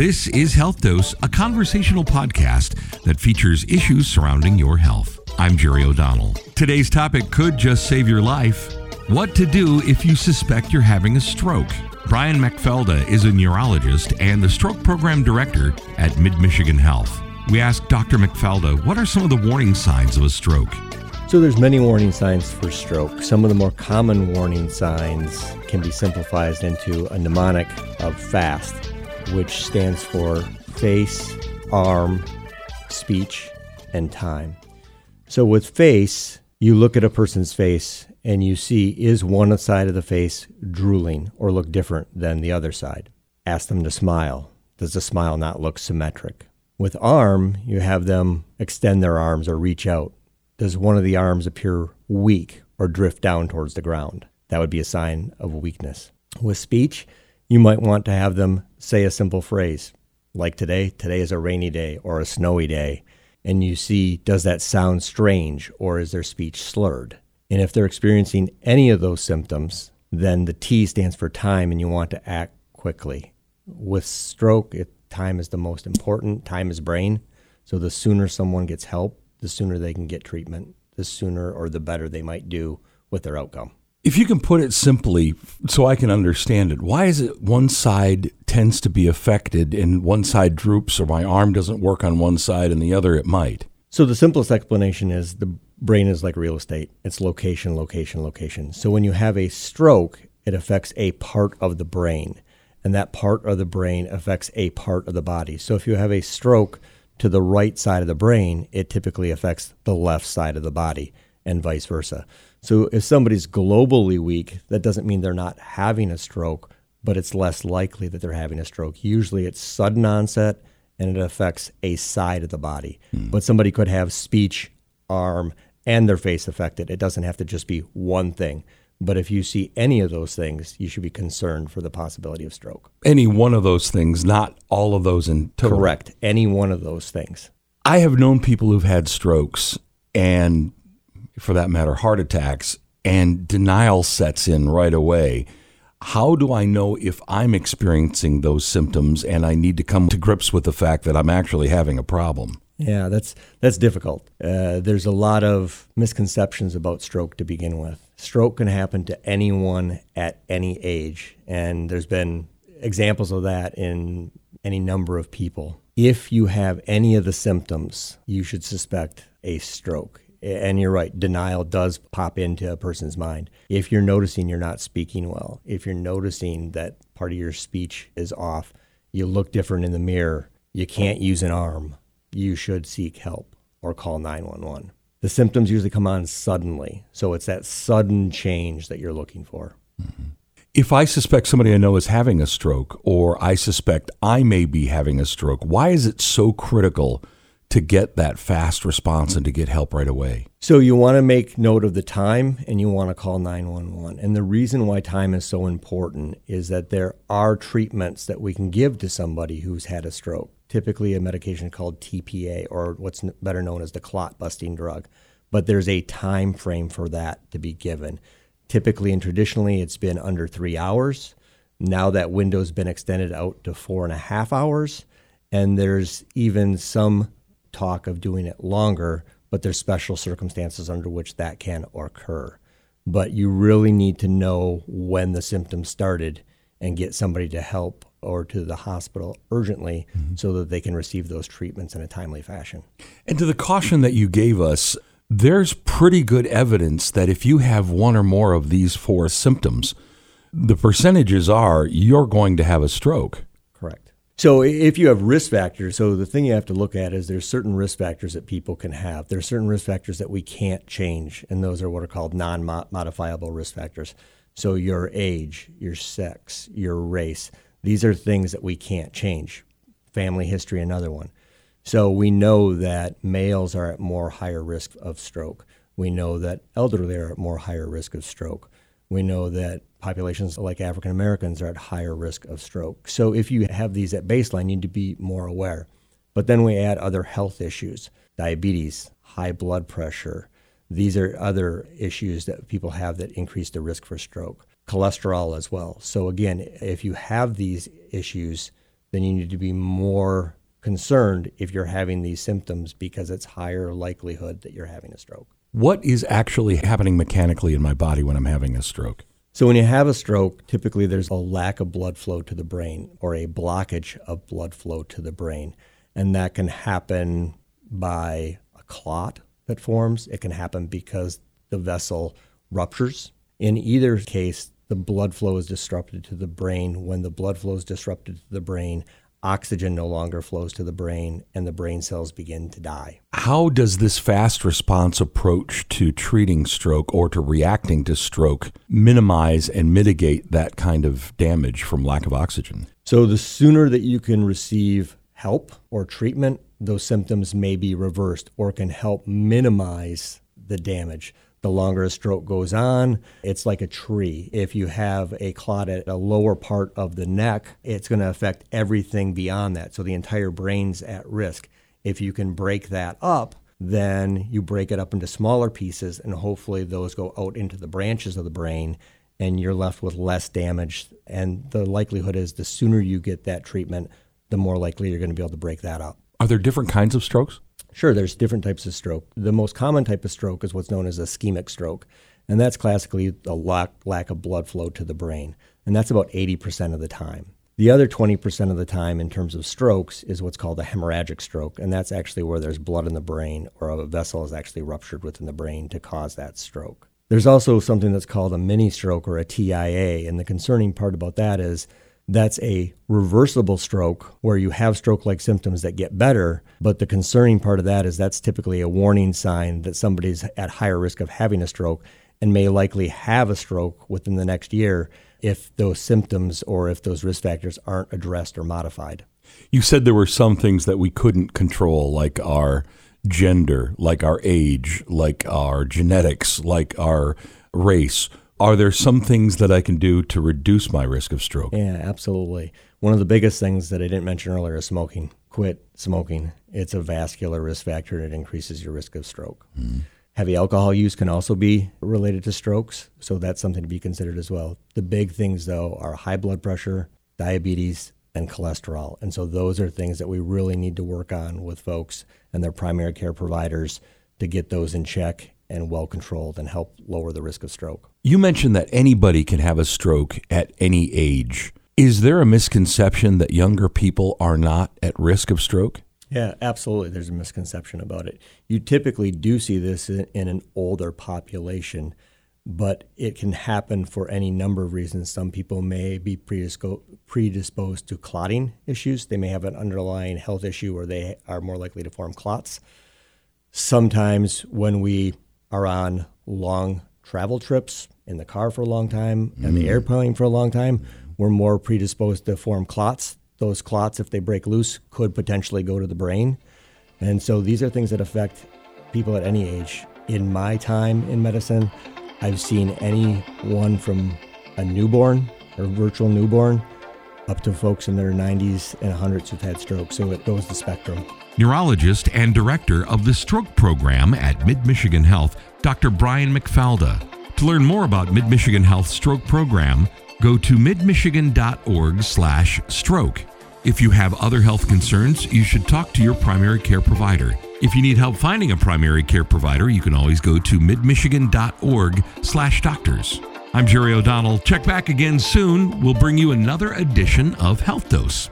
This is Health Dose, a conversational podcast that features issues surrounding your health. I'm Jerry O'Donnell. Today's topic could just save your life. What to do if you suspect you're having a stroke. Brian McFelda is a neurologist and the stroke program director at Mid Michigan Health. We asked Dr. McFelda what are some of the warning signs of a stroke? So there's many warning signs for stroke. Some of the more common warning signs can be simplified into a mnemonic of FAST, which stands for face, arm, speech, and time. So with face, you look at a person's face and you see is one side of the face drooling or look different than the other side. Ask them to smile. Does the smile not look symmetric? With arm, you have them extend their arms or reach out. Does one of the arms appear weak or drift down towards the ground? That would be a sign of weakness. With speech, you might want to have them say a simple phrase like today, today is a rainy day or a snowy day. And you see, does that sound strange or is their speech slurred? And if they're experiencing any of those symptoms, then the T stands for time and you want to act quickly. With stroke, it, time is the most important. Time is brain. So the sooner someone gets help, the sooner they can get treatment, the sooner or the better they might do with their outcome. If you can put it simply so I can understand it, why is it one side tends to be affected and one side droops or my arm doesn't work on one side and the other it might? So the simplest explanation is the brain is like real estate. It's location, location, location. So when you have a stroke, it affects a part of the brain, and that part of the brain affects a part of the body. So if you have a stroke to the right side of the brain, it typically affects the left side of the body, and vice versa. So if somebody's globally weak, that doesn't mean they're not having a stroke, but it's less likely that they're having a stroke. Usually it's sudden onset and it affects a side of the body. Mm. But somebody could have speech, arm, and their face affected. It doesn't have to just be one thing. But if you see any of those things, you should be concerned for the possibility of stroke. Any one of those things, not all of those in total. Correct. Any one of those things. I have known people who've had strokes and for that matter, heart attacks, and denial sets in right away. How do I know if I'm experiencing those symptoms and I need to come to grips with the fact that I'm actually having a problem? Yeah, that's that's difficult. Uh, there's a lot of misconceptions about stroke to begin with. Stroke can happen to anyone at any age, and there's been examples of that in any number of people. If you have any of the symptoms, you should suspect a stroke and you're right, denial does pop into a person's mind. If you're noticing you're not speaking well, if you're noticing that part of your speech is off, you look different in the mirror, you can't use an arm, you should seek help or call 911. The symptoms usually come on suddenly, so it's that sudden change that you're looking for. Mm-hmm. If I suspect somebody I know is having a stroke, or I suspect I may be having a stroke, why is it so critical to get that fast response and to get help right away? So you want to make note of the time and you want to call 911. And the reason why time is so important is that there are treatments that we can give to somebody who's had a stroke. Typically a medication called TPA or what's better known as the clot busting drug. But there's a time frame for that to be given. Typically and traditionally it's been under 3 hours. Now that window's been extended out to four and a half hours and there's even some talk of doing it longer, but there's special circumstances under which that can occur. But you really need to know when the symptoms started and get somebody to help or to the hospital urgently mm-hmm. so that they can receive those treatments in a timely fashion. And to the caution that you gave us, there's pretty good evidence that if you have one or more of these four symptoms, the percentages are you're going to have a stroke. So if you have risk factors, so the thing you have to look at is there's certain risk factors that people can have. There's certain risk factors that we can't change, and those are what are called non-modifiable risk factors. So your age, your sex, your race, these are things that we can't change. Family history, another one. So we know that males are at more higher risk of stroke. We know that elderly are at more higher risk of stroke. We know that populations like African Americans are at higher risk of stroke. So if you have these at baseline, you need to be more aware. But then we add other health issues, diabetes, high blood pressure. These are other issues that people have that increase the risk for stroke. Cholesterol as well. So again, if you have these issues, then you need to be more concerned if you're having these symptoms because it's higher likelihood that you're having a stroke. What is actually happening mechanically in my body when I'm having a stroke? So, when you have a stroke, typically there's a lack of blood flow to the brain or a blockage of blood flow to the brain. And that can happen by a clot that forms, it can happen because the vessel ruptures. In either case, the blood flow is disrupted to the brain. When the blood flow is disrupted to the brain, oxygen no longer flows to the brain and the brain cells begin to die. How does this fast response approach to treating stroke or to reacting to stroke minimize and mitigate that kind of damage from lack of oxygen? So, the sooner that you can receive help or treatment, those symptoms may be reversed or can help minimize the damage the longer a stroke goes on, it's like a tree. If you have a clot at a lower part of the neck, it's going to affect everything beyond that. So the entire brain's at risk. If you can break that up, then you break it up into smaller pieces, and hopefully those go out into the branches of the brain, and you're left with less damage. And the likelihood is the sooner you get that treatment, the more likely you're going to be able to break that up. Are there different kinds of strokes? Sure, there's different types of stroke. The most common type of stroke is what's known as ischemic stroke, and that's classically a lack, lack of blood flow to the brain, and that's about 80% of the time. The other 20% of the time, in terms of strokes, is what's called a hemorrhagic stroke, and that's actually where there's blood in the brain or a vessel is actually ruptured within the brain to cause that stroke. There's also something that's called a mini stroke or a TIA, and the concerning part about that is that's a reversible stroke where you have stroke like symptoms that get better. But the concerning part of that is that's typically a warning sign that somebody's at higher risk of having a stroke and may likely have a stroke within the next year if those symptoms or if those risk factors aren't addressed or modified. You said there were some things that we couldn't control, like our gender, like our age, like our genetics, like our race. Are there some things that I can do to reduce my risk of stroke? Yeah, absolutely. One of the biggest things that I didn't mention earlier is smoking. Quit smoking. It's a vascular risk factor and it increases your risk of stroke. Mm. Heavy alcohol use can also be related to strokes, so that's something to be considered as well. The big things, though, are high blood pressure, diabetes, and cholesterol. And so those are things that we really need to work on with folks and their primary care providers to get those in check and well controlled and help lower the risk of stroke. You mentioned that anybody can have a stroke at any age. Is there a misconception that younger people are not at risk of stroke? Yeah, absolutely. There's a misconception about it. You typically do see this in, in, an older population, but it can happen for any number of reasons. Some people may be predispo- predisposed to clotting issues. They may have an underlying health issue where they are more likely to form clots. Sometimes when we are on long travel trips in the car for a long time and the mm. airplane for a long time, we're more predisposed to form clots. Those clots, if they break loose, could potentially go to the brain. And so these are things that affect people at any age. In my time in medicine, I've seen anyone from a newborn or virtual newborn up to folks in their 90s and 100s who've had strokes. So it goes the spectrum neurologist and director of the stroke program at Mid Michigan Health, Dr. Brian McFalda. To learn more about Mid Michigan Health stroke program, go to midmichigan.org/stroke. If you have other health concerns, you should talk to your primary care provider. If you need help finding a primary care provider, you can always go to midmichigan.org/doctors. I'm Jerry O'Donnell. Check back again soon. We'll bring you another edition of Health Dose.